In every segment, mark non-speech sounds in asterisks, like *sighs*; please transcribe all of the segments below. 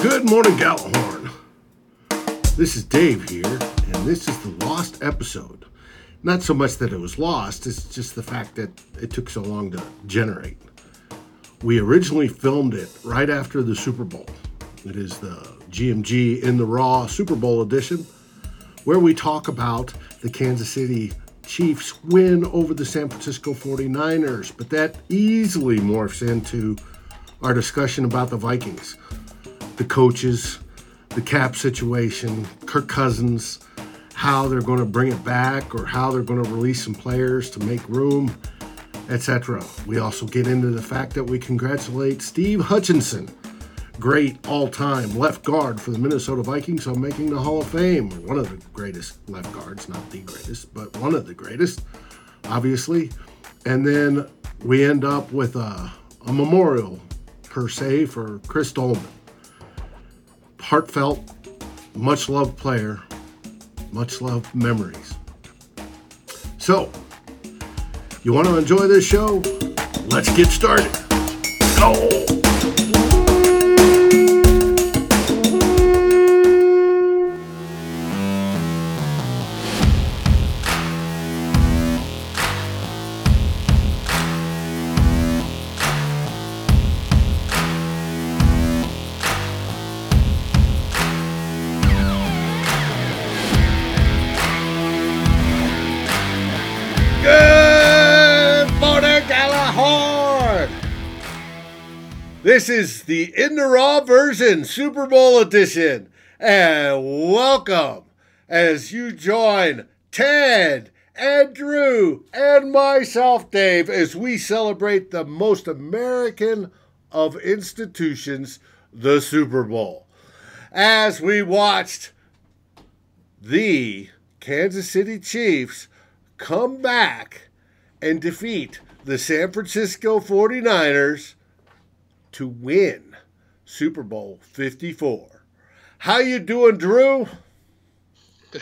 Good morning, Gjallarhorn. This is Dave here, and this is the lost episode. Not so much that it was lost, it's just the fact that it took so long to generate. We originally filmed it right after the Super Bowl. It is the GMG in the Raw Super Bowl edition, where we talk about the Kansas City Chiefs win over the San Francisco 49ers, but that easily morphs into our discussion about the Vikings the coaches, the cap situation, Kirk Cousins, how they're going to bring it back or how they're going to release some players to make room, etc. We also get into the fact that we congratulate Steve Hutchinson, great all-time left guard for the Minnesota Vikings on making the Hall of Fame, one of the greatest left guards, not the greatest, but one of the greatest, obviously. And then we end up with a, a memorial per se for Chris Doleman heartfelt, much loved player, much loved memories. So, you want to enjoy this show? Let's get started. Go! This is the In the Raw version, Super Bowl edition, and welcome as you join Ted and Drew and myself, Dave, as we celebrate the most American of institutions, the Super Bowl. As we watched the Kansas City Chiefs come back and defeat the San Francisco 49ers to win Super Bowl 54. How you doing, Drew? *laughs*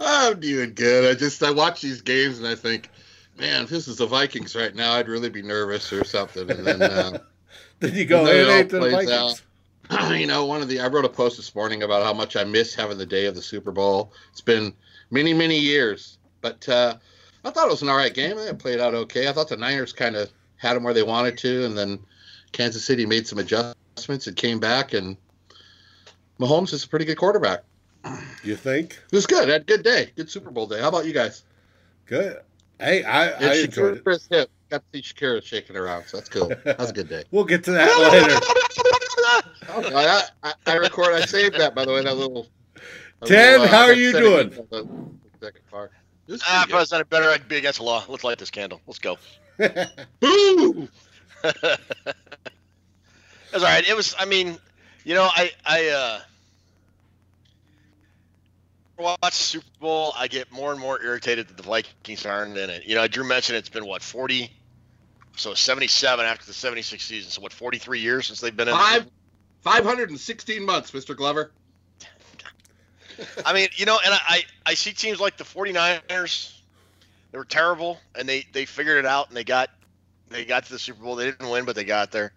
I'm doing good. I just I watch these games and I think, man, if this is the Vikings right now, I'd really be nervous or something. And then, uh, *laughs* Did you go it ain't the Vikings? out. *clears throat* you know, one of the I wrote a post this morning about how much I miss having the day of the Super Bowl. It's been many, many years, but uh, I thought it was an all right game. It played out okay. I thought the Niners kind of had them where they wanted to, and then Kansas City made some adjustments and came back. And Mahomes is a pretty good quarterback. You think? It was good. I had a good day. Good Super Bowl day. How about you guys? Good. Hey, I, I And enjoyed it. Shakira's hip. Got to see Shakira shaking around, so that's cool. That was a good day. *laughs* We'll get to that later. Okay, *laughs* I, I, I record. I saved that by the way. That little. that Ted, little, uh, how are you doing? Second part. Ah, if I was any better, I'd be against the law. Let's light this candle. Let's go. Boo! That's *laughs* all right. It was. I mean, you know, I I uh watch Super Bowl. I get more and more irritated that the Vikings aren't in it. You know, I Drew mentioned it's been what forty, so seventy-seven after the seventy-six season. So what, forty-three years since they've been in. Five, five hundred and sixteen months, Mr. Glover. I mean, you know, and I I I see teams like the 49ers. They were terrible, and they they figured it out, and they got they got to the Super Bowl. They didn't win, but they got there.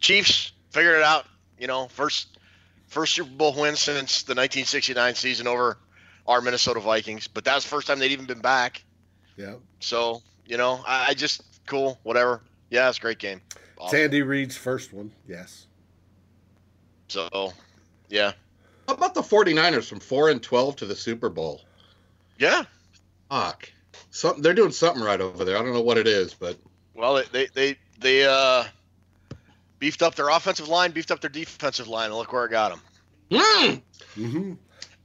Chiefs figured it out. You know, first first Super Bowl win since the 1969 season over our Minnesota Vikings. But that was the first time they'd even been back. Yeah. So you know, I, I just cool, whatever. Yeah, it's a great game. Awesome. Sandy Reid's first one. Yes. So, yeah, How about the 49ers from four and twelve to the Super Bowl? yeah. Fuck. Something they're doing something right over there. I don't know what it is, but Well, they they they, they uh, beefed up their offensive line, beefed up their defensive line, and look where it got them. Mm! hmm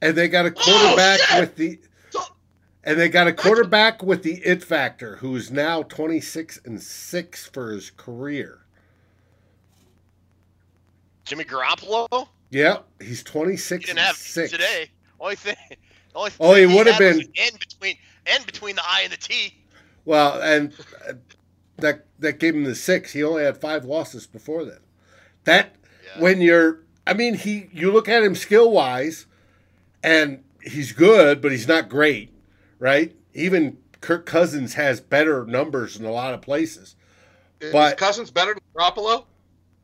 And they got a quarterback shit! with the. And they got a quarterback with the it factor, who is now twenty six and six for his career. Jimmy Garoppolo, Yep, he's he twenty six didn't and have six today. Only thing, only Oh, he thing would have been- in between N between the I and the T. Well, and uh, that that gave him the six. He only had five losses before that. That Yeah. when you're, I mean, he you look at him skill wise, and he's good, but he's not great, right? Even Kirk Cousins has better numbers in a lot of places. Is But- Cousins better than Garoppolo?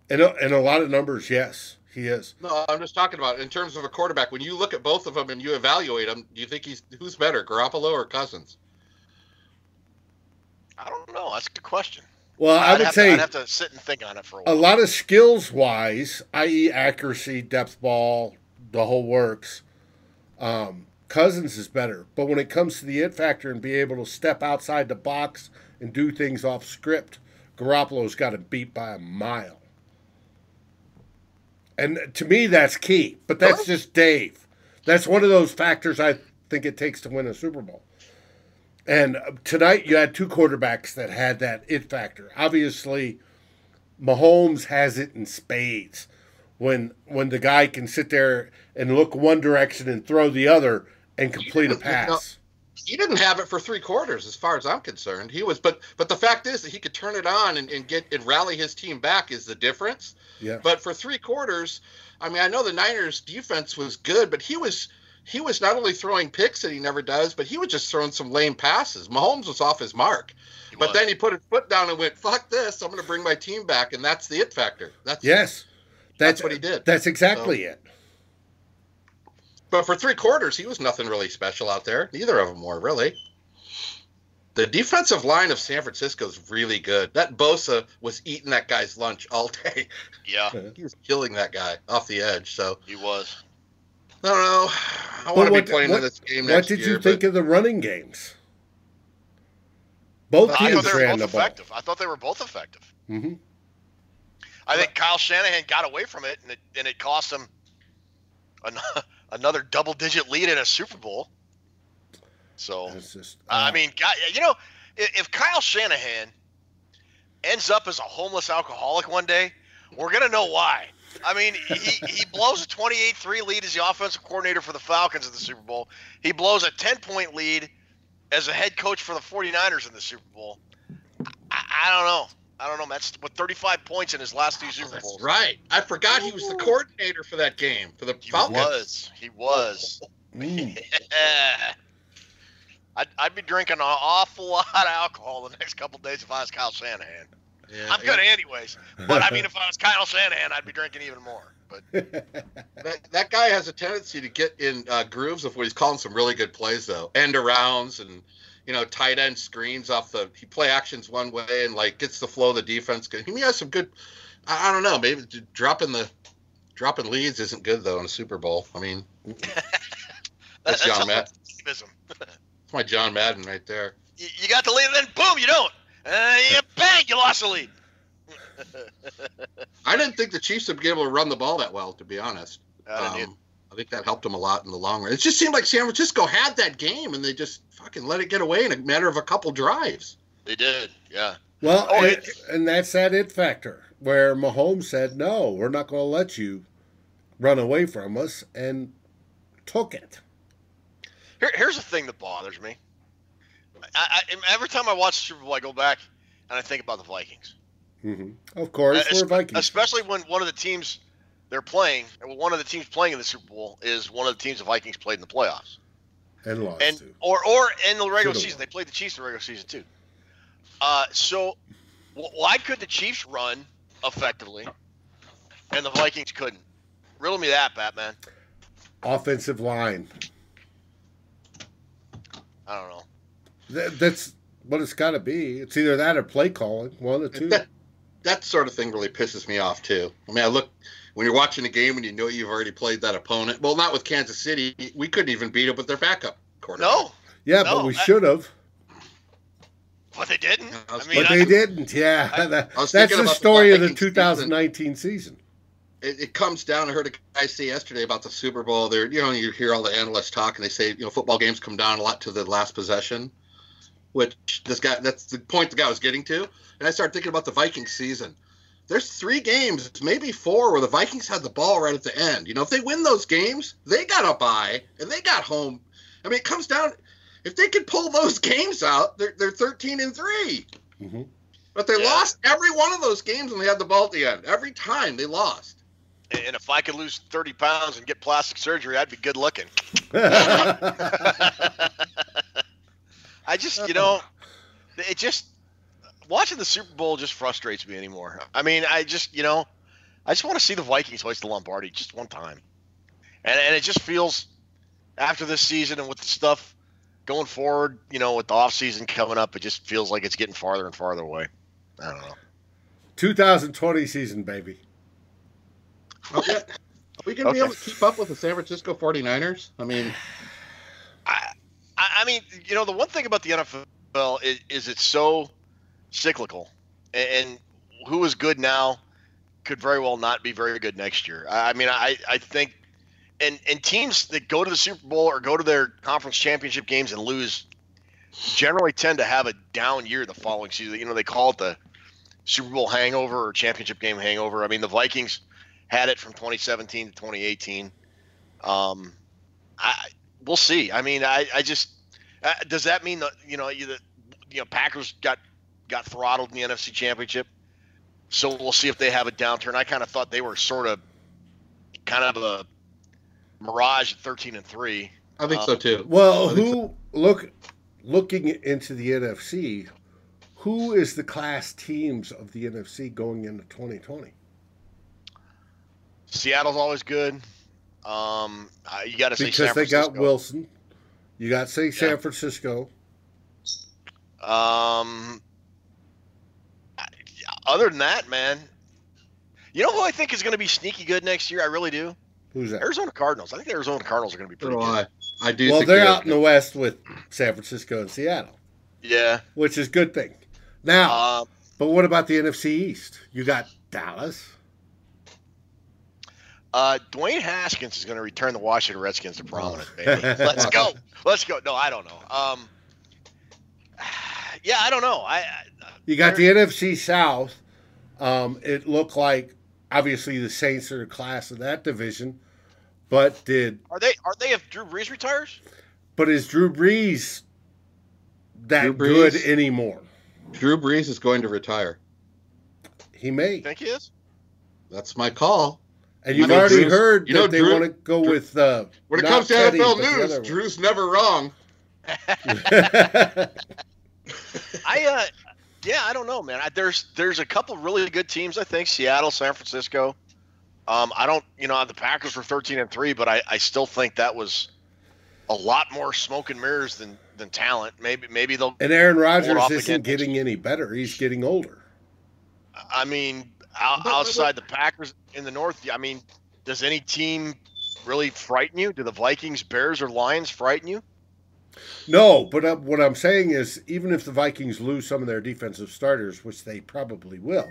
In a, in a lot of numbers, yes, he is. No, I'm just talking about in terms of a quarterback. When you look at both of them and you evaluate them, do you think he's who's better, Garoppolo or Cousins? I don't know. That's a good question. Well, I I'd have say to, I'd have to sit and think on it for a while. a lot of skills wise, i.e., accuracy, depth ball, the whole works. Um, Cousins is better, but when it comes to the it factor and be able to step outside the box and do things off script, Garoppolo's got him beat by a mile. And to me, that's key. But that's just Dave. That's one of those factors I think it takes to win a Super Bowl. And uh, tonight you had two quarterbacks that had that it factor. Obviously, Mahomes has it in spades. When when the guy can sit there and look one direction and throw the other and complete a pass. He didn't have it for three quarters, as far as I'm concerned. He was, but but the fact is that he could turn it on and, and get and rally his team back is the difference. Yeah. But for three quarters, I mean, I know the Niners' defense was good, but he was he was not only throwing picks that he never does, but he was just throwing some lame passes. Mahomes was off his mark. He But was. then he put his foot down and went, "Fuck this! I'm going to bring my team back," and that's the it factor. That's Yes. That's what he did. That's exactly it. But for three quarters, he was nothing really special out there. Neither of them were really. The defensive line of San Francisco is really good. That Bosa was eating that guy's lunch all day. *laughs* yeah, He was killing that guy off the edge. So he was. I don't know. I want to what- be playing what- in this game What next did year. you think but of the running games? Both I I thought teams they were ran both the ball. effective. I thought they were both effective. Mm-hmm. I think Kyle Shanahan got away from it, and it, and it cost him an, another double-digit lead in a Super Bowl. So just. I uh, mean, God, you know, if, if Kyle Shanahan ends up as a homeless alcoholic one day, we're gonna know why. I mean, he, he blows a 28-3 lead as the offensive coordinator for the Falcons in the Super Bowl. He blows a 10-point lead as a head coach for the 49ers in the Super Bowl. I, I don't know. I don't know. That's what 35 points in his last two Super That's Bowls. right. I forgot he was the coordinator for that game for the He Falcons. was. He was. *laughs* mm. *laughs* I'd, I'd be drinking an awful lot of alcohol the next couple days if I was Kyle Shanahan. Yeah, I'm good anyways. But I mean, if I was Kyle Shanahan, I'd be drinking even more. But *laughs* That, that guy has a tendency to get in uh, grooves of what he's calling some really good plays, though. End arounds and, you know, tight end screens off the. He play actions one way and, like, gets the flow of the defense. He has some good. I, I don't know. Maybe dropping the. Dropping leads isn't good, though, in a Super Bowl. I mean, *laughs* that's John Madden. *laughs* That's my John Madden right there. You, you got the lead, and then boom, you don't. Uh, you *laughs* bang, you lost the lead. I didn't think the Chiefs would be able to run the ball that well, to be honest. I didn't either. Um, I think that helped them a lot in the long run. It just seemed like San Francisco had that game, and they just fucking let it get away in a matter of a couple drives. They did, yeah. Well, Oh, and, it- and that's that it factor where Mahomes said, "No, we're not going to let you run away from us," and took it. Here, here's the thing that bothers me. I, I, every time I watch the Super Bowl, I go back and I think about the Vikings. hmm Of course, Uh, we're Vikings. especially when one of the teams they're playing, or one of the teams playing in the Super Bowl is one of the teams the Vikings played in the playoffs, and lost and to. or or in the regular Should've season won. they played the Chiefs in the regular season too. Uh, so wh- why could the Chiefs run effectively, and the Vikings couldn't? Riddle me that, Batman. Offensive line. I don't know. That, that's what it's got to be. It's either that or play calling. One or two. That, *laughs* that sort of thing really pisses me off too. I mean, I look when you're watching a game and you know you've already played that opponent. Well, not with Kansas City. We couldn't even beat it with their backup quarterback. No, yeah, no, but we should have. but they didn't. I was I mean, But I, they didn't. Yeah, I- That- I that's the about the story of the Vikings season. 2019 season. it, it comes down. I heard a guy say yesterday about the Super Bowl. There, you know, you hear all the analysts talk, and they say, you know, football games come down a lot to the last possession, which this guy, that's the point the guy was getting to. And I started thinking about the Vikings season. There's three games, maybe four, where the Vikings had the ball right at the end. You know, if they win those games, they got a bye and they got home. I mean, it comes down. If they could pull those *laughs* games out, they're, they're 13 and three. hmm But they Yeah. lost every one of those games when they had the ball at the end. Every time they lost. and if I could lose 30 pounds and get plastic surgery, I'd be good looking. *laughs* *laughs* I just, you know, it just watching the Super Bowl just frustrates me anymore. I mean, I just, you know, I just want to see the Vikings hoist the Lombardi just one time, and and it just feels after this season and with the stuff going forward, you know, with the off season coming up, it just feels like it's getting farther and farther away. I don't know. 2020 season, baby. Are we, are we going to be able to keep up with the San Francisco 49ers? I mean, I, I I mean, you know, the one thing about the NFL is, is it's so cyclical, and, who is good now could very well not be very good next year. I, I mean, I, I think, and and teams that go to the Super Bowl or go to their conference championship games and lose generally tend to have a down year the following season. You know, they call it the Super Bowl hangover or championship game hangover. I mean, the Vikings had it from 2017 to 2018. Um, I we'll see. I mean, I, I just uh, does that mean that you know you the you know Packers got got throttled in the NFC Championship? So we'll see if they have a downturn. I kind of thought they were sort of kind of a mirage at 13 and three. I think so too. Well, I think who look looking into the NFC? Who is the class teams of the NFC going into 2020? Seattle's always good. Um, uh, you got to say Because San they got Wilson. You got say San Yeah. Francisco. Um, I- other than that, man, you know who I think is going to be sneaky good next year? I really do. Who's that? Arizona Cardinals. I think the Arizona Cardinals are going to be pretty do good. I. I do. Well, they're out in the West with San Francisco and Seattle, Yeah. which is a good thing. Now, Um, but what about the NFC East? You got Dallas. Uh, Dwayne Haskins is going to return the Washington Redskins to prominence. Baby. *laughs* Let's go. Let's go. No, I don't know. Um, *sighs* yeah, I don't know. I, I You got the NFC South. Um, it looked like obviously the Saints are the class of that division, but did are they are they if Drew Brees retires? but is Drew Brees that Drew good anymore? Drew Brees is going to retire. He may, You think he is? That's my call. and you've I know already Drew's- heard you that they Drew- want to go Drew- with uh, When it comes to Teddy, NFL news. Drew's never wrong. *laughs* *laughs* I uh, yeah, I don't know, man. I, there's there's a couple really good teams. I think Seattle, San Francisco. Um, I don't, you know, the Packers were 13 and three, but I, I still think that was a lot more smoke and mirrors than than talent. Maybe maybe they'll. and Aaron Hold Rodgers isn't again next getting any better; he's getting older. I mean, out, But- but- outside the Packers in the North, I mean, does any team really frighten you? Do the Vikings, Bears, or Lions frighten you? No, but uh, what I'm saying is, even if the Vikings lose some of their defensive starters, which they probably will,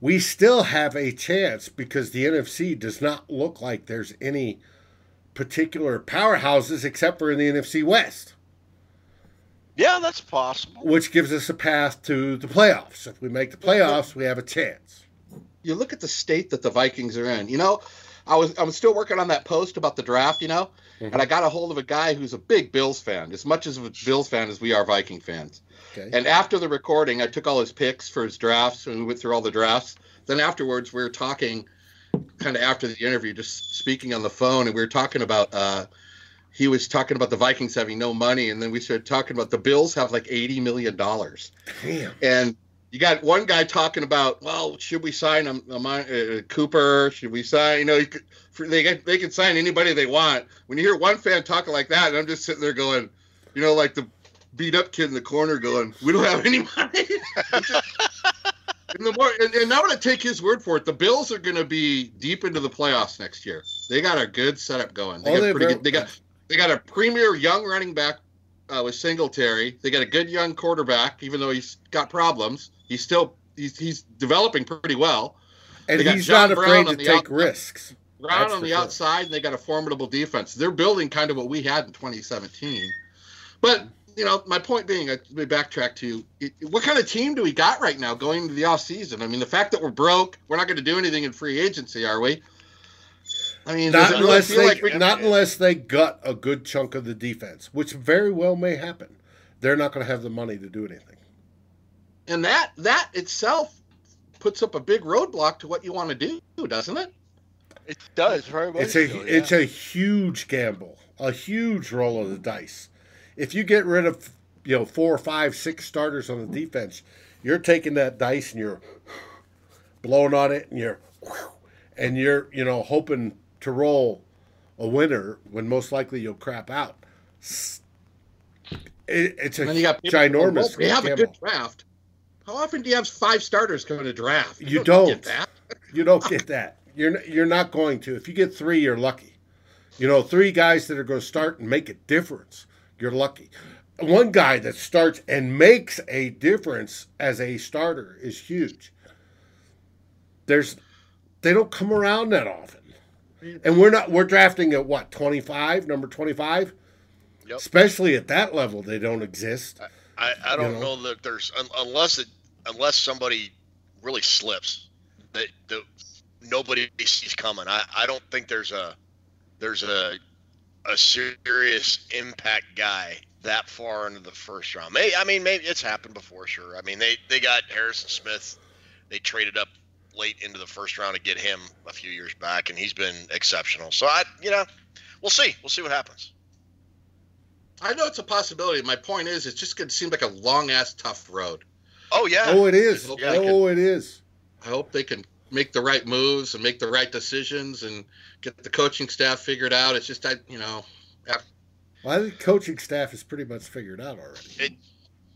we still have a chance because the NFC does not look like there's any particular powerhouses except for in the NFC West, Yeah, that's possible. which gives us a path to the playoffs. If we make the playoffs, we have a chance. You look at the state that the Vikings are in. You know, I was I was still working on that post about the draft. You know, Mhm. and I got a hold of a guy who's a big Bills fan, as much as a Bills fan as we are Viking fans. Okay. And after the recording, I took all his picks for his drafts, and we went through all the drafts. Then afterwards, we were talking, kind of after the interview, just speaking on the phone, and we were talking about. Uh, he was talking about the Vikings having no money, and then we started talking about the Bills have like eighty million dollars, Damn. and you got one guy talking about, well, should we sign a, a, mi- uh, Cooper? Should we sign? You know, you could, they get, they can sign anybody they want. When you hear one fan talking like that, and I'm just sitting there going, you know, like the beat up kid in the corner going, we don't have any money. *laughs* and the more, and, and I'm going to take his word for it. The Bills are going to be deep into the playoffs next year. They got a good setup going. They Oh, got pretty good. They got they got a premier young running back uh, with Singletary. They got a good young quarterback, even though he's got problems. He's still he's he's developing pretty well. And he's John not Brown afraid to take out- risks. Brown That's on the sure. outside, and they got a formidable defense. They're building kind of what we had in 2017. But you know, my point being, I we backtrack to it, what kind of team do we got right now going into the off season? I mean, the fact that we're broke, we're not going to do anything in free agency, are we? I mean, Not really unless they like we- not unless they gut a good chunk of the defense, which very well may happen. They're not going to have the money to do anything. And that that itself puts up a big roadblock to what you want to do, doesn't it? It does very much. It's a so, yeah. it's a huge gamble, a huge roll of the dice. If you get rid of you know four, five, six starters on the defense, you're taking that dice and you're blowing on it, and you're and you're you know hoping to roll a winner when most likely you'll crap out. It, it's a And then you got people ginormous. We have a good draft. How often do you have five starters coming to draft? You get don't. that. You don't get that. You're you're not going to. If you get three, you're lucky. You know, three guys that are going to start and make a difference. You're lucky. One guy that starts and makes a difference as a starter is huge. There's, they don't come around that often, and we're not. We're drafting at what twenty five, number twenty five. Yep. Especially at that level, they don't exist. I, I don't You know. know? that there's unless it unless somebody really slips that the nobody sees coming. I, I don't think there's a there's a a serious impact guy that far into the first round. May I mean maybe it's happened before, sure. I mean they they got Harrison Smith. They traded up late into the first round to get him a few years back, and he's been exceptional. So I you know we'll see we'll see what happens. I know it's a possibility. My point is, it's just going to seem like a long ass tough road. Oh yeah. Oh, it is. Yeah, I oh, it is. I hope they can make the right moves and make the right decisions and get the coaching staff figured out. It's just I, you know, Well, I think coaching staff is pretty much figured out already. It,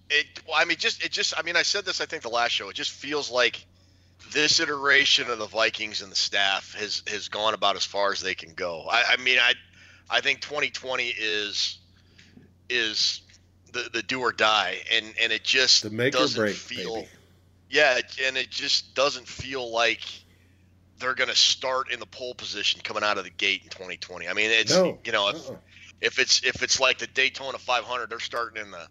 it. Well, I mean, just it just. I mean, I said this. I think the last show. It just feels like this iteration of the Vikings and the staff has has gone about as far as they can go. I, I mean, I I think 2020 is is the the do or die, and and it just the make doesn't break, feel. baby. Yeah, and it just doesn't feel like they're going to start in the pole position coming out of the gate in 2020. I mean, it's No. you know if, Uh-uh. if it's if it's like the Daytona 500, they're starting in the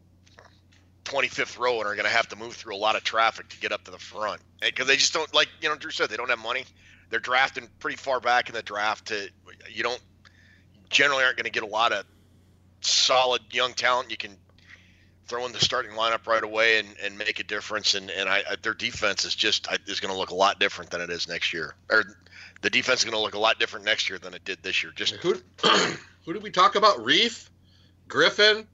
25th row and are going to have to move through a lot of traffic to get up to the front because they just don't like you know Drew said they don't have money. They're drafting pretty far back in the draft. To you don't generally aren't going to get a lot of solid young talent you can throw in the starting lineup right away and, and make a difference. And and I, I their defense is just I, is going to look a lot different than it is next year. Or the defense is going to look a lot different next year than it did this year. Just who *clears throat* who did we talk about? Reiff, Griffin,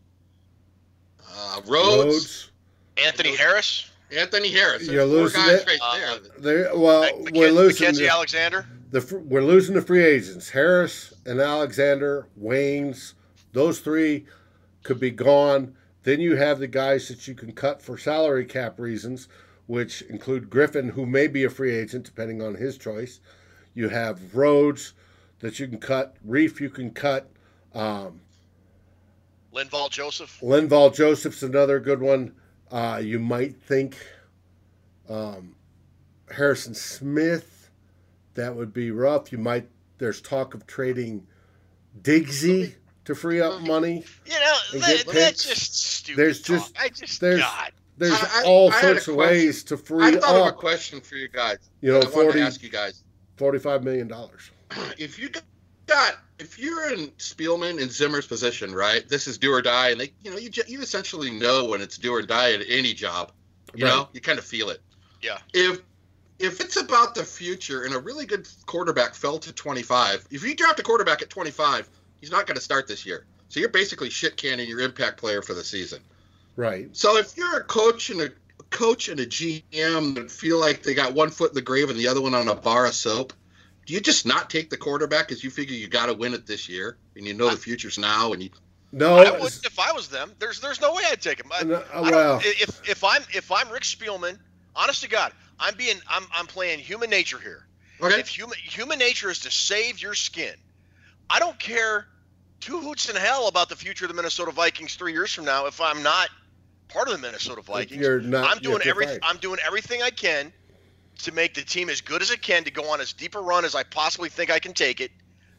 uh, Rhodes, Rhodes. Anthony Harris, Anthony Harris. You're losing guys it. right Uh, there. They, well, Mac- we're losing Mackenzie the, Alexander. the we're losing the free agents. Harris and Alexander, Waynes, those three could be gone. Then you have the guys that you can cut for salary cap reasons, which include Griffin, who may be a free agent depending on his choice. You have Rhodes that you can cut. Reiff you can cut. Um, Linval Joseph. Linval Joseph's another good one. Uh, you might think um, Harrison Smith. That would be rough. You might. There's talk of trading Digsy to free up money. You know, And that, get that's just stupid. There's talk. just- I just there's- God. There's I- I- all I had sorts of question. ways to free I free thought of a question for you guys. You know, I 40, to ask you guys. 45 million dollars. *clears throat* if you got if you're in Spielman and Zimmer's position, right? This is do or die, and they, you know, you ju- you essentially know when it's do or die at any job. You Right. know, you kind of feel it. Yeah. If if it's about the future and a really good quarterback fell to 25, if you draft a quarterback at 25, he's not going to start this year. So you're basically shit canning your impact player for the season. Right. So if you're a coach and a a coach and a GM that feel like they got one foot in the grave and the other one on a bar of soap, do you just not take the quarterback because you figure you got to win it this year and you know the future's now and you No. I would if I was them. There's there's no way I'd take him. I, no, I don't- well, if if I'm if I'm Rick Spielman, honest to God, I'm being I'm I'm playing human nature here. okay? If human human nature is to save your skin, I don't care two hoots in hell about the future of the Minnesota Vikings three years from now if I'm not part of the Minnesota Vikings. you're not. I'm doing if you're everything. fired. I'm doing everything I can to make the team as good as it can to go on as deep a run as I possibly think I can take it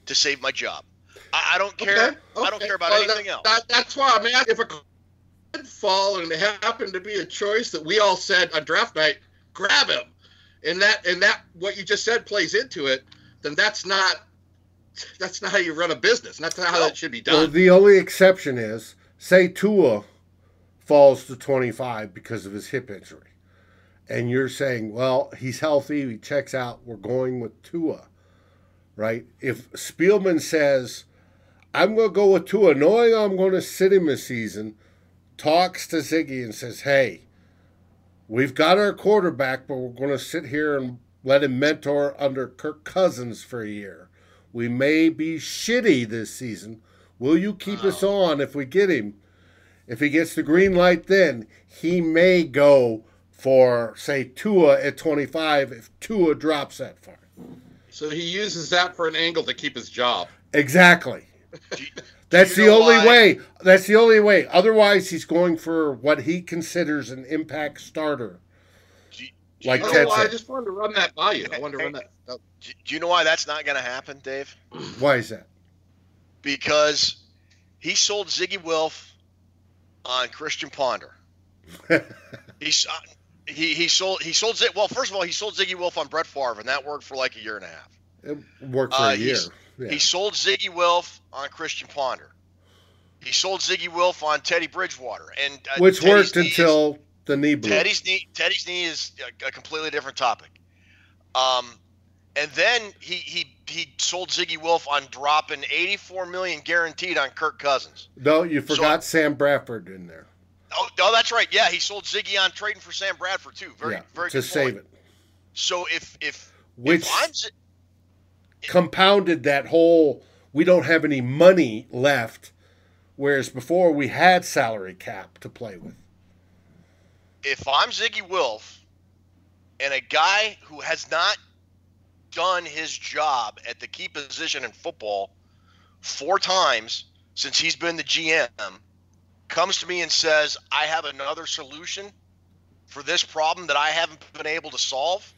to save my job. I, I don't care. Okay, I don't care about Well, anything that, else. That, that's why I'm at if a could fall and it happened to be a choice that we all said on draft night, grab him. And that and that what you just said plays into it, then that's not that's not how you run a business. That's not how that should be Well, done. the only exception is say Tua falls to 25 because of his hip injury. And you're saying, well, he's healthy, he checks out, we're going with Tua. Right? If Spielman says, I'm going to go with Tua, knowing I'm going to sit him a season, talks to Ziggy and says, hey, we've got our quarterback, but we're going to sit here and Let him mentor under Kirk Cousins for a year. We may be shitty this season. Will you keep us on if we get him? If he gets the green light, then he may go for, say, Tua at 25 if Tua drops that far. So he uses that for an angle to keep his job. Exactly. *laughs* That's the only why? way. That's the only way. Otherwise, he's going for what he considers an impact starter. Do you- do Like you Oh, know Ted well, I just wanted to run that by you. I wanted to run that. that- Do do you know why that's not going to happen, Dave? Why is that? Because he sold Ziggy Wilf on Christian Ponder. *laughs* He's uh, he he sold he sold Zig, well first of all he sold Ziggy Wilf on Brett Favre and that worked for like a year and a half. It worked for Uh, a year. Yeah. He sold Ziggy Wilf on Christian Ponder. He sold Ziggy Wilf on Teddy Bridgewater and uh, Which Teddy's worked knee until the knee blew. Teddy's knee. Teddy's knee is a, a completely different topic. Um, and then he he he sold Ziggy Wilf on dropping 84 million guaranteed on Kirk Cousins. No, you forgot Sam Bradford in there. Oh, no, that's right. Yeah, he sold Ziggy on trading for Sam Bradford too. Very yeah, very to save point. it, So if if which if compounded that whole we don't have any money left, whereas before we had salary cap to play with. If I'm Ziggy Wilf and a guy who has not done his job at the key position in football four times since he's been the GM comes to me and says, I have another solution for this problem that I haven't been able to solve,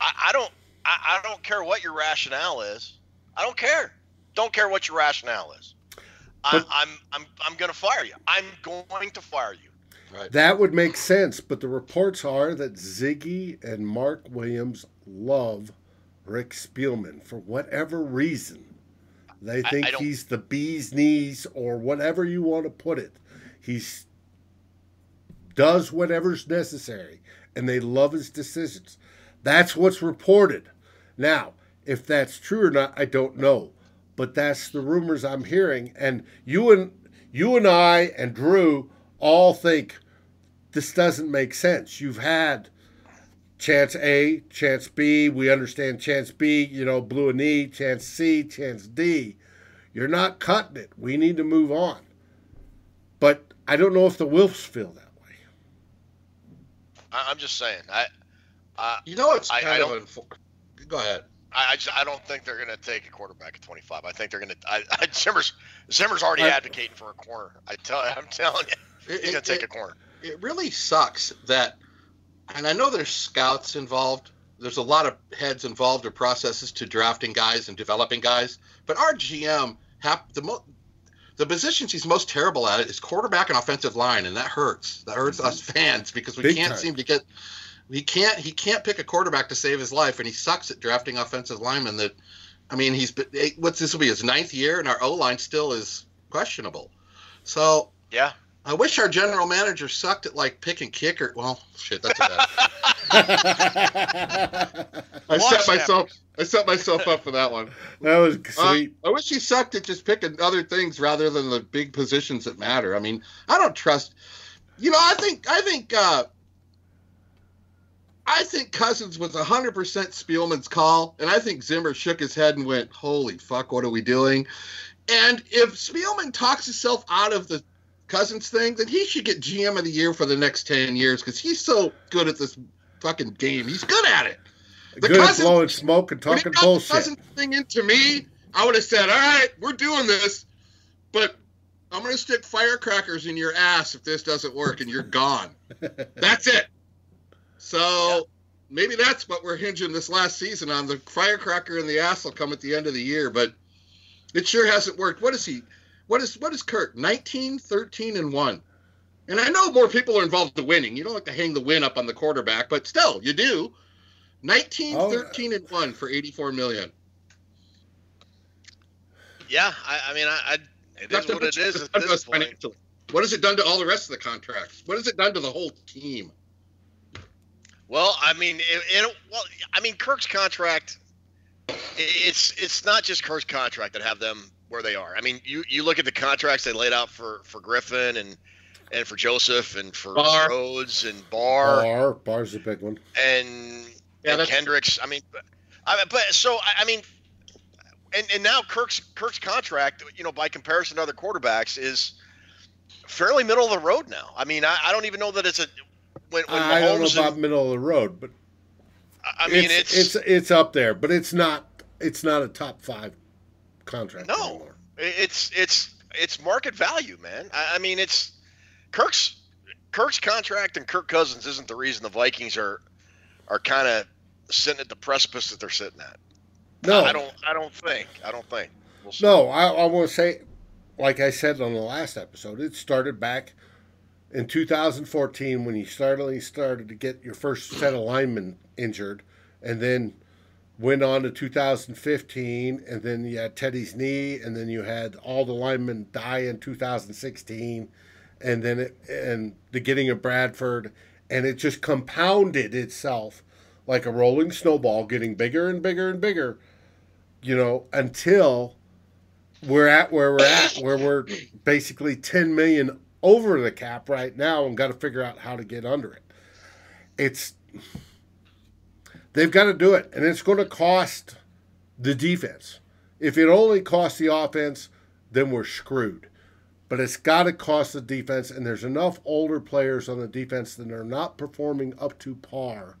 I, I don't I, I don't care what your rationale is. I don't care. Don't care what your rationale is. I, I'm I'm I'm gonna fire you. I'm going to fire you. Right. That would make sense, but the reports are that Ziggy and Mark Williams love Rick Spielman for whatever reason. They think I don't- he's the bee's knees or whatever you want to put it. He's does whatever's necessary and they love his decisions. That's what's reported. Now, if that's true or not, I don't know. But that's the rumors I'm hearing and you and you and I and Drew all think this doesn't make sense. You've had chance A, chance B. We understand chance B, you know, blew a knee, chance C, chance D. You're not cutting it. We need to move on. But I don't know if the Wilfs feel that way. I, I'm just saying. I, I, You know, it's I- kind I of. don't- Infor- Go ahead. I, I, just, I don't think they're going to take a quarterback at 25. I think they're going to. I, I, Zimmer's Zimmer's already I- advocating for a corner. I tell, I'm telling you, he's going to take it- a corner. It really sucks that, and I know there's scouts involved. There's a lot of heads involved or processes to drafting guys and developing guys. But our GM, hap, the mo- the positions he's most terrible at it is quarterback and offensive line, and that hurts. That hurts us mm-hmm. fans because we Big can't time. seem to get. He can't. He can't pick a quarterback to save his life, and he sucks at drafting offensive linemen. That, I mean, he's been- what's this will be his ninth year, and our O line still is questionable. So Yeah. I wish our general manager sucked at like picking kicker. Well, shit, that's a bad. *laughs* I Watch set that. myself. I set myself up for that one. that was Uh, sweet. I wish he sucked at just picking other things rather than the big positions that matter. I mean, I don't trust. You know, I think I think uh, I think Cousins was hundred percent Spielman's call, and I think Zimmer shook his head and went, "Holy fuck, what are we doing?" And if Spielman talks himself out of the Cousins thing, then he should get GM of the year for the next ten years because he's so good at this fucking game. He's good at it. the Good at blowing smoke and When he talking got the bullshit. Cousins thing into me, I would have said, "All right, we're doing this, but I'm going to stick firecrackers in your ass if this doesn't work, and you're gone. *laughs* that's it." So maybe that's what we're hinging this last season on. The firecracker in the ass will come at the end of the year, but it sure hasn't worked. What is he? What is what is Kirk? 19, 13, and one. And I know more people are involved in winning. You don't like to hang the win up on the quarterback, but still, you do. 19, Oh, uh, 13, and 1 for 84 million. Yeah. I, I mean, I, I it Not is what it it's at this point. financially. What has it done to all the rest of the contracts? What has it done to the whole team? Well, I mean, it, it, well, I mean, Kirk's contract. It's it's not just Kirk's contract that have them where they are. I mean, you you look at the contracts they laid out for for Griffin and and for Joseph and for Barr. Rhodes and Barr Bar, bar's a big one. and Yeah, and Kendricks. I mean, but, I, but so I, I mean, and and now Kirk's Kirk's contract, you know, by comparison to other quarterbacks, is fairly middle of the road now. I mean, I, I don't even know that it's a when, when I don't know about and, middle of the road, but I mean, it's, it's, it's it's up there, but it's not it's not a top five contract No. anymore. it's it's it's market value, man. I, I mean, it's Kirk's Kirk's contract and Kirk Cousins isn't the reason the Vikings are are kind of sitting at the precipice that they're sitting at. No, I don't. I don't think. I don't think. We'll. No, I, I want to say, like I said on the last episode, it started back in 2014 when you started started to get your first set of linemen injured, and then went on to 2015, and then you had Teddy's knee, and then you had all the linemen die in 2016, and then it, and the getting of Bradford, and it just compounded itself like a rolling snowball, getting bigger and bigger and bigger, you know, until we're at where we're at, where we're basically 10 million over the cap right now and got to figure out how to get under it. It's they've got to do it, and it's going to cost the defense. If it only costs the offense, then we're screwed. But it's got to cost the defense, and there's enough older players on the defense that are not performing up to par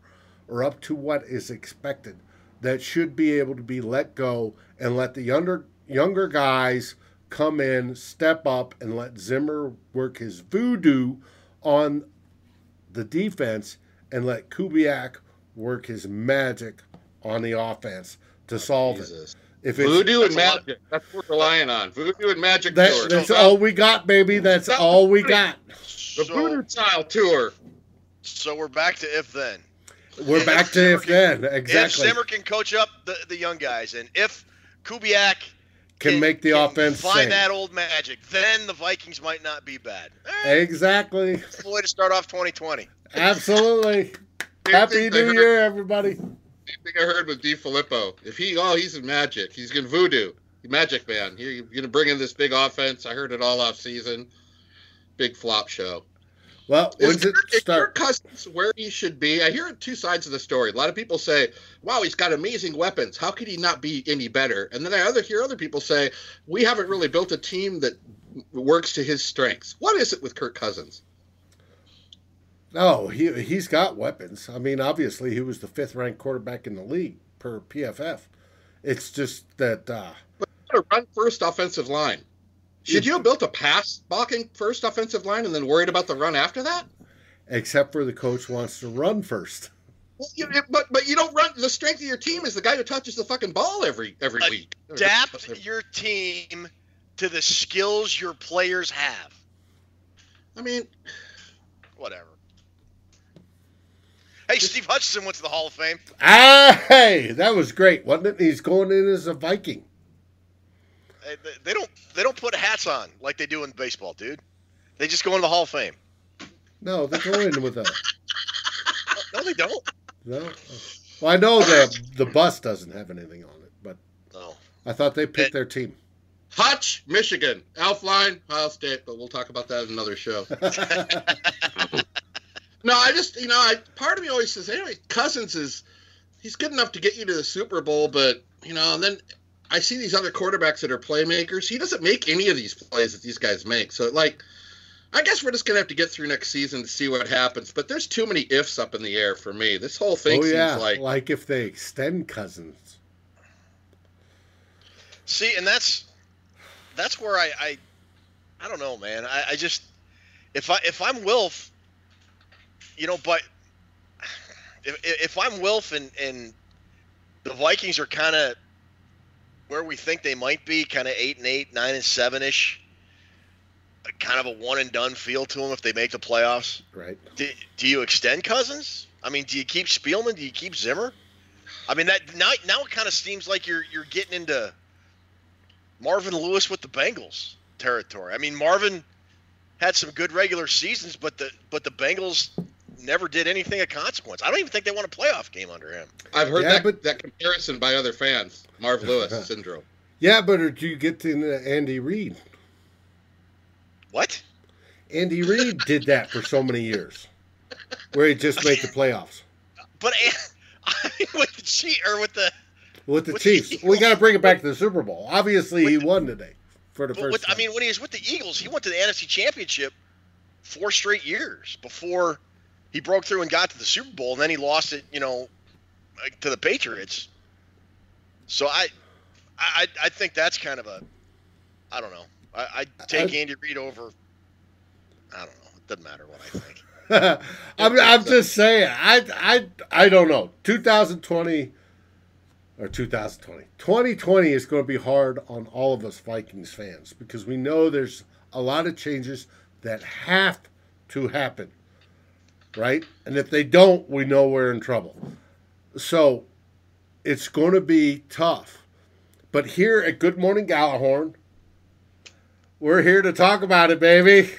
or up to what is expected that should be able to be let go and let the younger younger guys come in, step up, and let Zimmer work his voodoo on the defense and let Kubiak work his magic on the offense to solve it. Jesus. If it's Voodoo and That's lot. magic. That's what we're relying on. Voodoo and magic that, tour. that's The all we got, baby. That's all we got. So, Voodoo child tour. so we're back to if then. We're back to if then. Exactly. If Exactly. Zimmer can coach up the, the young guys, and if Kubiak Can make the offense find sing. that old magic, then the Vikings might not be bad. Eh, Exactly. that's the way to start off 2020. Absolutely. Happy New heard- Year, everybody. Same thing I heard with DeFilippo. If he, oh, he's in magic. He's in voodoo. Magic man. You're going to bring in this big offense. I heard it all off season. Big flop show. Well, Is when's it Kirk, start? Kirk Cousins where he should be? I hear two sides of the story. A lot of people say, "Wow, he's got amazing weapons. How could he not be any better?" And then I other hear other people say, "We haven't really built a team that works to his strengths." What is it with Kirk Cousins? No, he he's got weapons. I mean, obviously, he was the fifth ranked quarterback in the league per PFF. It's just that uh, A run first offensive line. Should you have built a pass blocking first offensive line and then worried about the run after that? except for the coach wants to run first. Well, you, but but you don't run. The strength of your team is the guy who touches the fucking ball every every week. Adapt your team to the skills your players have. I mean, Whatever. Hey, Steve Hutchinson went to the Hall of Fame. Ah, hey, that was great, wasn't it? He's going in as a Viking. They, they- they don't they don't put hats on like they do in baseball, dude. They just go into the Hall of Fame. No, they go in with a *laughs* No, they don't. no. Well, I know the the bus doesn't have anything on it, but No. I thought they picked It- their team. Hutch, Michigan, Alfline, Ohio State, but we'll talk about that in another show. *laughs* *laughs* No, I just you know, I part of me always says, anyway, Cousins is he's good enough to get you to the Super Bowl, but you know, and then I see these other quarterbacks that are playmakers. He doesn't make any of these plays that these guys make. So like I guess we're just gonna have to get through next season to see what happens. But there's too many ifs up in the air for me. This whole thing oh seems yeah, like like if they extend Cousins. See, and that's that's where I I, I don't know, man. I, I just if I if I'm Wilf, you know, but if if I'm Wilf and and the Vikings are kind of where we think they might be, kind of eight and eight, nine and seven ish. Kind of a one and done feel to them if they make the playoffs. Right. Do, do you extend Cousins? I mean, do you keep Spielman? Do you keep Zimmer? I mean, that now now it kind of seems like you're you're getting into Marvin Lewis with the Bengals territory. I mean, Marvin had some good regular seasons, but the but the Bengals never did anything of consequence. I don't even think they won a playoff game under him. I've heard Yeah, that but- that comparison by other fans. Marv *laughs* Lewis syndrome. Yeah, but or do you get to Andy Reid? What? Andy Reid did that for so many years, where he just made the playoffs. But *laughs* with the cheat or with the with the With the Chiefs. we got to bring it back to the Super Bowl. Obviously, he won today for the But first. with, I mean, when he was with the Eagles, he went to the NFC Championship four straight years before he broke through and got to the Super Bowl, and then he lost it, you know, to the Patriots. So I, I, I think that's kind of a, I don't know. I, I take I- Andy Reid over. I don't know. It doesn't matter what I think. *laughs* I'm, I'm just saying. I, I, I don't know. 2020 or 2020. 2020 is going to be hard on all of us Vikings fans because we know there's a lot of changes that have to happen. Right? And if they don't, we know we're in trouble. So it's going to be tough. But here at Good Morning Gjallarhorn, we're here to talk about it, baby.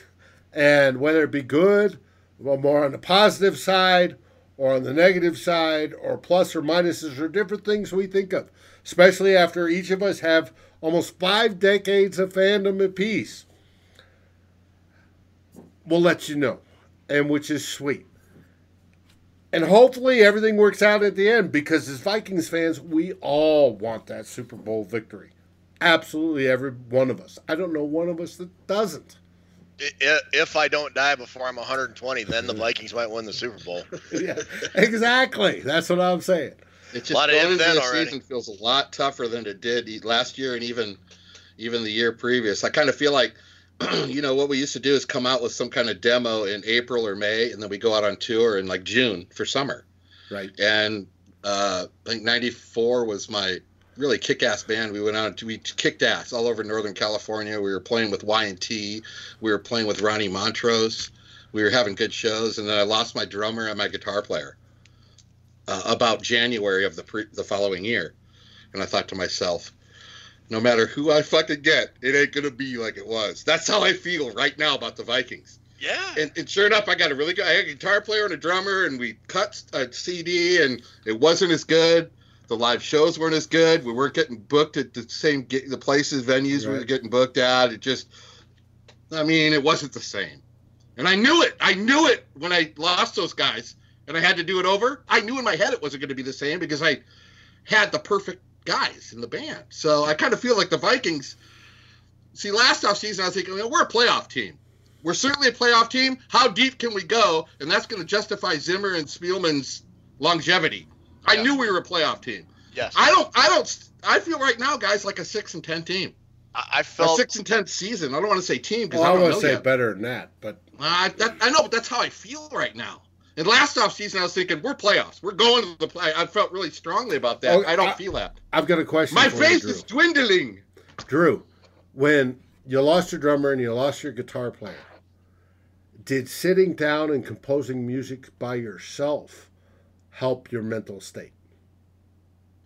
And whether it be good, or more on the positive side, or on the negative side, or plus or minuses, or different things we think of, especially after each of us have almost five decades of fandom apiece. We'll let you know, and which is sweet. And hopefully everything works out at the end because as Vikings fans, we all want that Super Bowl victory. Absolutely every one of us. I don't know one of us that doesn't. I- i- If I don't die before I'm 120, then the Vikings might win the Super Bowl. *laughs* yeah, exactly. That's what I'm saying. It just Lot of going ifs into the already. season feels a lot tougher than it did e- last year and even even the year previous. I kind of feel like *clears throat* you know what we used to do is come out with some kind of demo in April or May, and then we go out on tour in like June for summer. Right. And uh, I think '94 was my really kick-ass band. We went out, we kicked ass all over Northern California. We were playing with Y&T. We were playing with Ronnie Montrose. We were having good shows, and then I lost my drummer and my guitar player uh, about January of the pre- the following year, and I thought to myself, no matter who I fucking get, it ain't gonna be like it was. That's how I feel right now about the Vikings. Yeah. And, and sure enough, I got a really good I had a guitar player and a drummer, and we cut a CD, and it wasn't as good. The live shows weren't as good. We weren't getting booked at the same ge- the places, venues we were getting booked at. It just, I mean, it wasn't the same. And I knew it. I knew it when I lost those guys, and I had to do it over. I knew in my head it wasn't going to be the same because I had the perfect guys in the band. So I kind of feel like the Vikings. See, last offseason, I was thinking, well, we're a playoff team. We're certainly a playoff team. How deep can we go? And that's going to justify Zimmer and Spielman's longevity. I knew we were a playoff team. Yes. I don't. I don't. I feel right now, guys, like a six and ten team. I, I A felt a six and ten season. I don't want to say team because Well, I I don't want to say yet. better than that, but I, that, I know, but that's how I feel right now. And last off season, I was thinking we're playoffs. We're going to the play. I felt really strongly about that. Oh, I don't I- feel that. I've got a question. My for you, is dwindling. Drew, when you lost your drummer and you lost your guitar player, did sitting down and composing music by yourself help your mental state?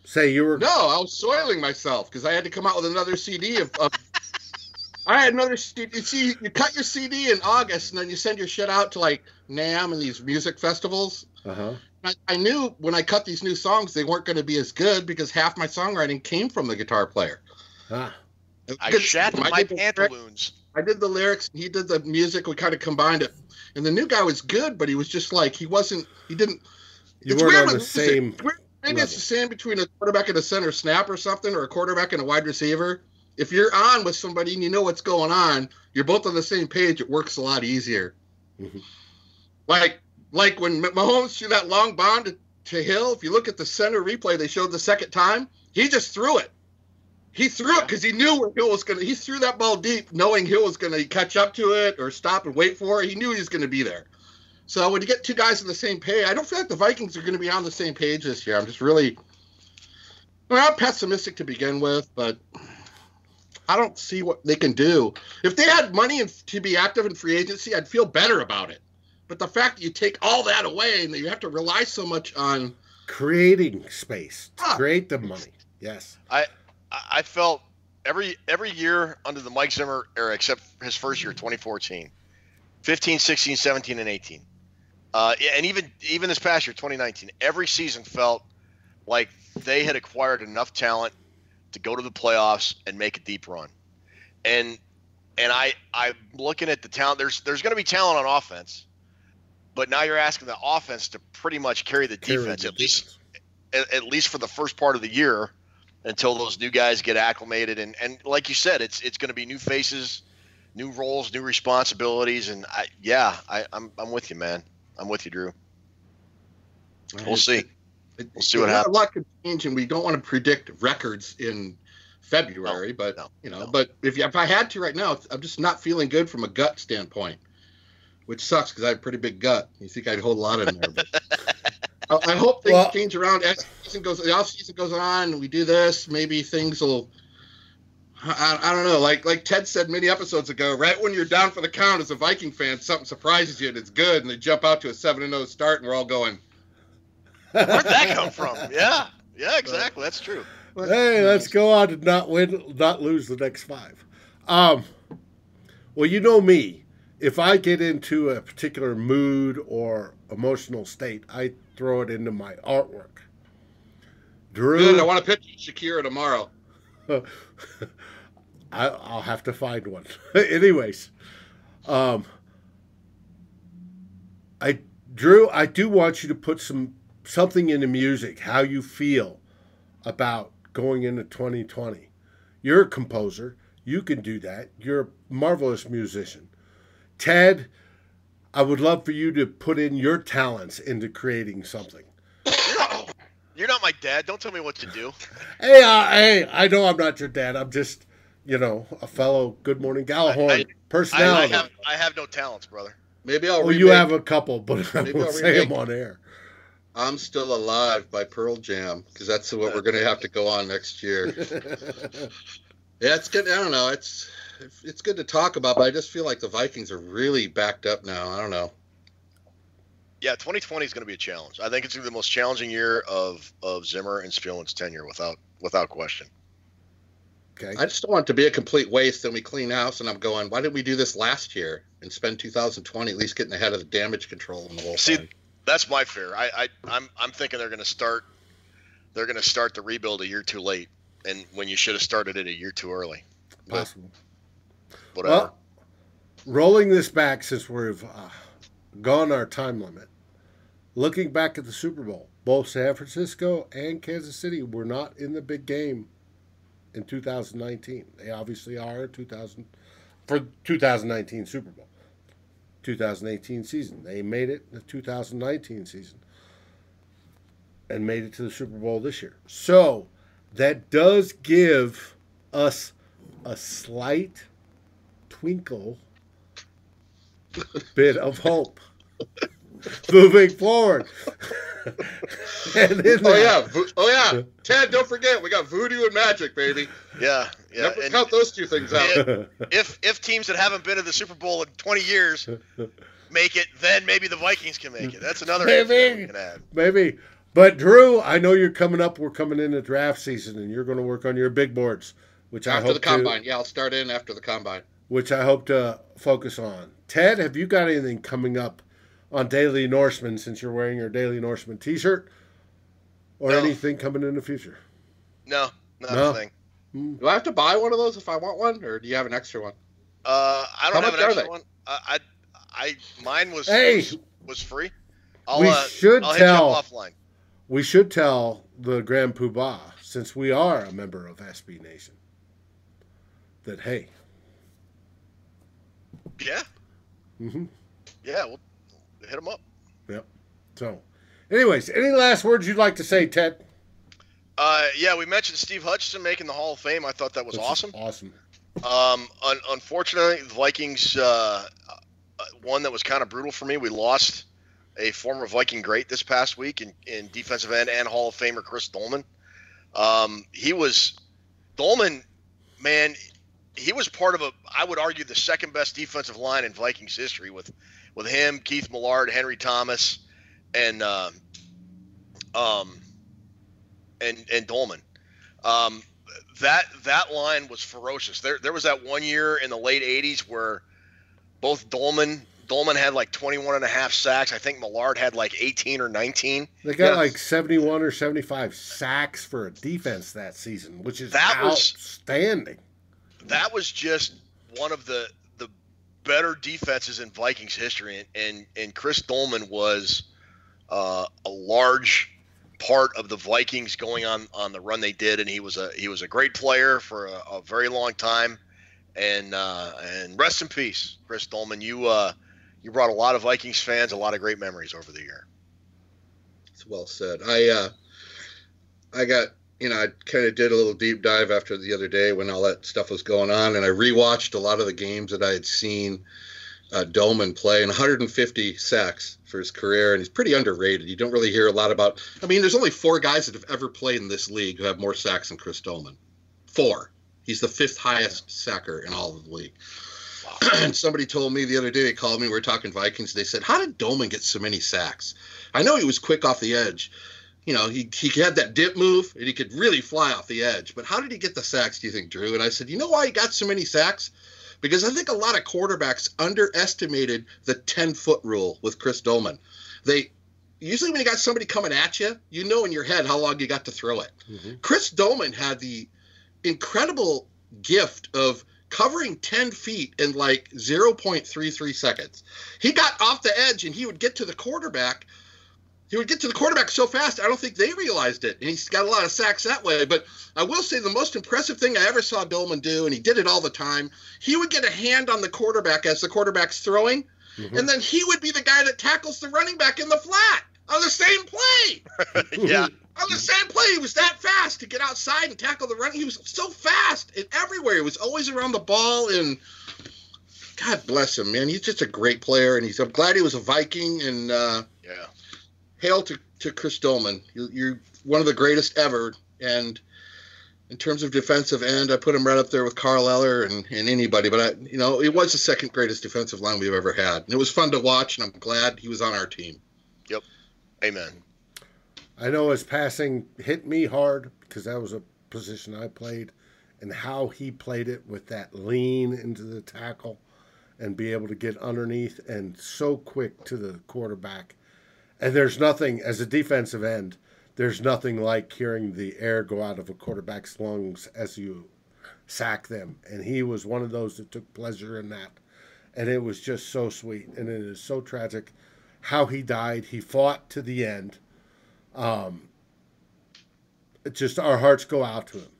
Say you were No, I was soiling myself because I had to come out with another CD of. of I had another CD. You see, you cut your CD in August, and then you send your shit out to like Nam and these music festivals. uh-huh. I, I knew when I cut these new songs, they weren't going to be as good because half my songwriting came from the guitar player. Ah, I Because shat I my did the lyrics- pantaloons. I did the lyrics, he did the music. We kind of combined it, and the new guy was good, but he was just like he wasn't. He didn't. you it's weren't weird on the same. It's weird- it's the same between a quarterback and a center snap or something, or a quarterback and a wide receiver. If you're on with somebody and you know what's going on, you're both on the same page. It works a lot easier. Mhm. Like like when Mahomes threw that long bomb to, to Hill. If you look at the center replay they showed the second time, he just threw it. He threw it because he knew where Hill was going to. He threw that ball deep, knowing Hill was going to catch up to it or stop and wait for it. He knew he was going to be there. So when you get two guys on the same page, I don't feel like the Vikings are going to be on the same page this year. I'm just really, well, I'm pessimistic to begin with, but I don't see what they can do. If they had money and to be active in free agency, I'd feel better about it. But the fact that you take all that away and that you have to rely so much on creating space to Ah. create the money. Yes. I, I felt every every year under the Mike Zimmer era, except his first year, 2014, 15, 16, 17, and 18, uh, and even even this past year, 2019, every season felt like they had acquired enough talent to go to the playoffs and make a deep run. And and I I'm looking at the talent. There's there's going to be talent on offense, but now you're asking the offense to pretty much carry the Carry defense the at least at, at least for the first part of the year until those new guys get acclimated and and like you said, it's it's going to be new faces, new roles, new responsibilities, and I yeah, I, I'm I'm with you, man. I'm with you, Drew. We'll see. It- We'll see what a lot- happens. A lot could change, and we don't want to predict records in February. but no, you know, no. but if if I had to right now, I'm just not feeling good from a gut standpoint, which sucks because I have a pretty big gut. You think I'd hold a lot in there? But *laughs* I, I hope things Well- change around as the season goes. The off season goes on, and we do this. Maybe things will. I, I don't know. Like like Ted said many episodes ago, right when you're down for the count as a Viking fan, something surprises you and it's good, and they jump out to a seven and zero start, and we're all going. Where'd that come from? Yeah, yeah, exactly. That's true. Hey, let's go on to not win, not lose the next five. Um, well, you know me. If I get into a particular mood or emotional state, I throw it into my artwork. Drew, Good. I want to pitch Shakira tomorrow. *laughs* I, I'll have to find one. *laughs* Anyways, um, I Drew, I do want you to put some something into music. How you feel about going into 2020? You're a composer. You can do that. You're a marvelous musician. Ted, I would love for you to put in your talents into creating something. You're not my dad. Don't tell me what to do. Hey, uh, hey, I know I'm not your dad. I'm just, you know, a fellow Good Morning Gjallarhorn I- I- I, personality. have I have no talents, brother. Maybe I'll. well, you have a couple, but *laughs* I won't I'll say them on air. I'm Still Alive by Pearl Jam because that's what we're going to have to go on next year. *laughs* Yeah, it's good. I don't know. It's it's good to talk about, but I just feel like the Vikings are really backed up now. I don't know. Yeah, 2020 is going to be a challenge. I think it's going to be the most challenging year of of Zimmer and Spielman's tenure, without without question. okay. I just don't want it to be a complete waste. And we clean house, and I'm going. Why didn't we do this last year and spend 2020 at least getting ahead of the damage control and the whole See, thing? That's my fear. I, I I'm I'm thinking they're going to start they're going to start the rebuild a year too late, and when you should have started it a year too early. Possible. whatever. Well, rolling this back since we've uh, gone our time limit, looking back at the Super Bowl, both San Francisco and Kansas City were not in the big game in 2019. They obviously are 2000 for 2019 Super Bowl. 2018 season. They made it the 2019 season and made it to the Super Bowl this year. So that does give us a slight twinkle bit of hope *laughs* *laughs* moving forward. *laughs* and in Oh that- yeah, Vo- oh yeah, Ted. Don't forget, we got voodoo and magic, baby. yeah, yeah. Never count those two things out. Yeah. if if teams that haven't been to the Super Bowl in 20 years make it, then maybe the Vikings can make it. That's another Maybe. answer we can add. Maybe. But Drew, I know you're coming up. We're coming into draft season, and you're going to work on your big boards, which I hope the to, combine, yeah, I'll start in after the combine. which I hope to focus on. Ted, have you got anything coming up on Daily Norseman since you're wearing your Daily Norseman T-shirt, or No. anything coming in the future? No, not No. a thing. Do I have to buy one of those if I want one, or do you have an extra one? Uh, I don't have much an are extra they? one. I, I, I mine was Hey! was, was free. I'll, we uh, should I'll tell. hit you up offline. We should tell the Grand Poobah, since we are a member of SB Nation, that hey, Yeah, hmm yeah. We'll hit them up. Yep. So. Anyways, any last words you'd like to say, Ted? Uh, yeah, we mentioned Steve Hutchinson making the Hall of Fame. I thought that was Which awesome. Awesome. Um, un- unfortunately, the Vikings uh, uh, one that was kind of brutal for me. We lost a former Viking great this past week in, in defensive end and Hall of Famer Chris Doleman. Um, he was Doleman, man. He was part of a, I would argue, the second best defensive line in Vikings history with with him, Keith Millard, Henry Thomas, and um, um, and and Doleman. Um, that that line was ferocious. There there was that one year in the late 80s where both Doleman Doleman had like 21 and a half sacks. I think Millard had like 18 or 19. They got Yes. like 71 or 75 sacks for a defense that season, which is That was- outstanding. That was just one of the the better defenses in Vikings history and and, and Chris Doleman was uh, a large part of the Vikings going on on the run they did, and he was a he was a great player for a, a very long time. And uh, and rest in peace, Chris Doleman. You uh, you brought a lot of Vikings fans a lot of great memories over the year. It's well said. I uh, I got you know I kind of did a little deep dive after the other day when all that stuff was going on, and I rewatched a lot of the games that I had seen uh, Doleman play, and 150 sacks for his career, and he's pretty underrated. You don't really hear a lot about. I mean, there's only four guys that have ever played in this league who have more sacks than Chris Doleman. Four. He's the fifth highest sacker in all of the league. and *clears throat* somebody told me the other day, they called me, we were talking Vikings. They said, How did Doleman get so many sacks? I know he was quick off the edge. You know, he, he had that dip move and he could really fly off the edge. But how did he get the sacks, do you think, Drew? And I said, You know why he got so many sacks? Because I think a lot of quarterbacks underestimated the 10 foot rule with Chris Doleman. They usually when you got somebody coming at you, you know in your head how long you got to throw it. Mm-hmm. Chris Doleman had the incredible gift of covering 10 feet in like 0.33 seconds. He got off the edge and he would get to the quarterback. He would get to the quarterback so fast, I don't think they realized it. And he's got a lot of sacks that way. But I will say the most impressive thing I ever saw Doleman do, and he did it all the time, he would get a hand on the quarterback as the quarterback's throwing, mm-hmm. and then he would be the guy that tackles the running back in the flat on the same play. *laughs* yeah. on the same play, he was that fast to get outside and tackle the run. He was so fast and everywhere. He was always around the ball, and God bless him, man. He's just a great player, and he's. I'm glad he was a Viking, and uh, yeah. Hail to to Chris Doleman. You're, you're one of the greatest ever, and in terms of defensive end, I put him right up there with Carl Eller and, and anybody. But I, you know, it was the second greatest defensive line we've ever had, and it was fun to watch. And I'm glad he was on our team. Yep, amen. I know his passing hit me hard because that was a position I played, and how he played it with that lean into the tackle and be able to get underneath and so quick to the quarterback. And there's nothing as a defensive end there's nothing like hearing the air go out of a quarterback's lungs as you sack them. And he was one of those that took pleasure in that. And it was just so sweet. And it is so tragic how he died. He fought to the end. Um, it just our hearts go out to him.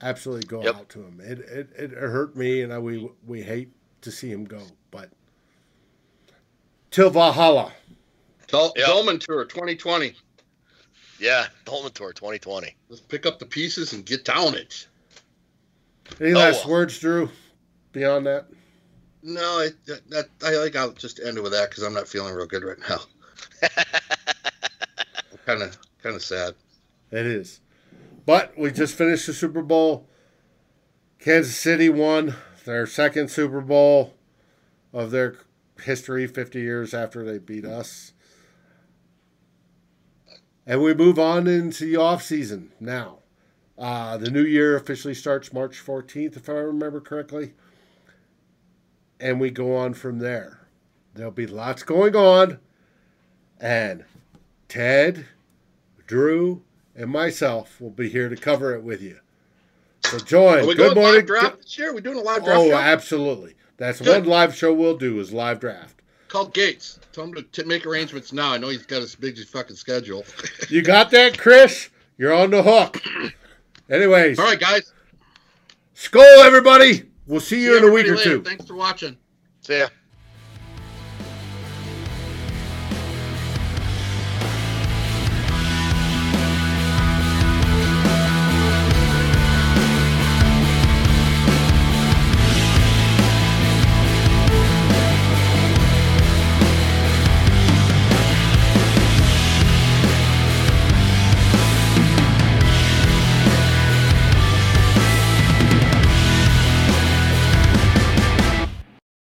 Absolutely go yep. out to him. It, it it hurt me, and I, we we hate to see him go. But till Valhalla. Dol- yep. Dolman Tour 2020. Yeah, Dolman Tour 2020. Let's pick up the pieces and get down it. Any oh, last words, Drew? Beyond that? No, I that, I think I'll just end it with that because I'm not feeling real good right now. Kind of kind of sad. It is, but we just finished the Super Bowl. Kansas City won their second Super Bowl of their history, 50 years after they beat us. And we move on into the off season now. Uh, the new year officially starts March 14th, if I remember correctly. And we go on from there. There'll be lots going on. And Ted, Drew, and myself will be here to cover it with you. So join. Good morning. Live draft this year? We're doing a live draft. Oh, show? absolutely. That's Good. one live show we'll do is live draft. Call Gates. Tell him to t- make arrangements now. I know he's got his big fucking schedule. *laughs* you got that, Chris? You're on the hook. Anyways. All right, guys. Skol, everybody. We'll see you see in a week or two. Thanks for watching. See ya.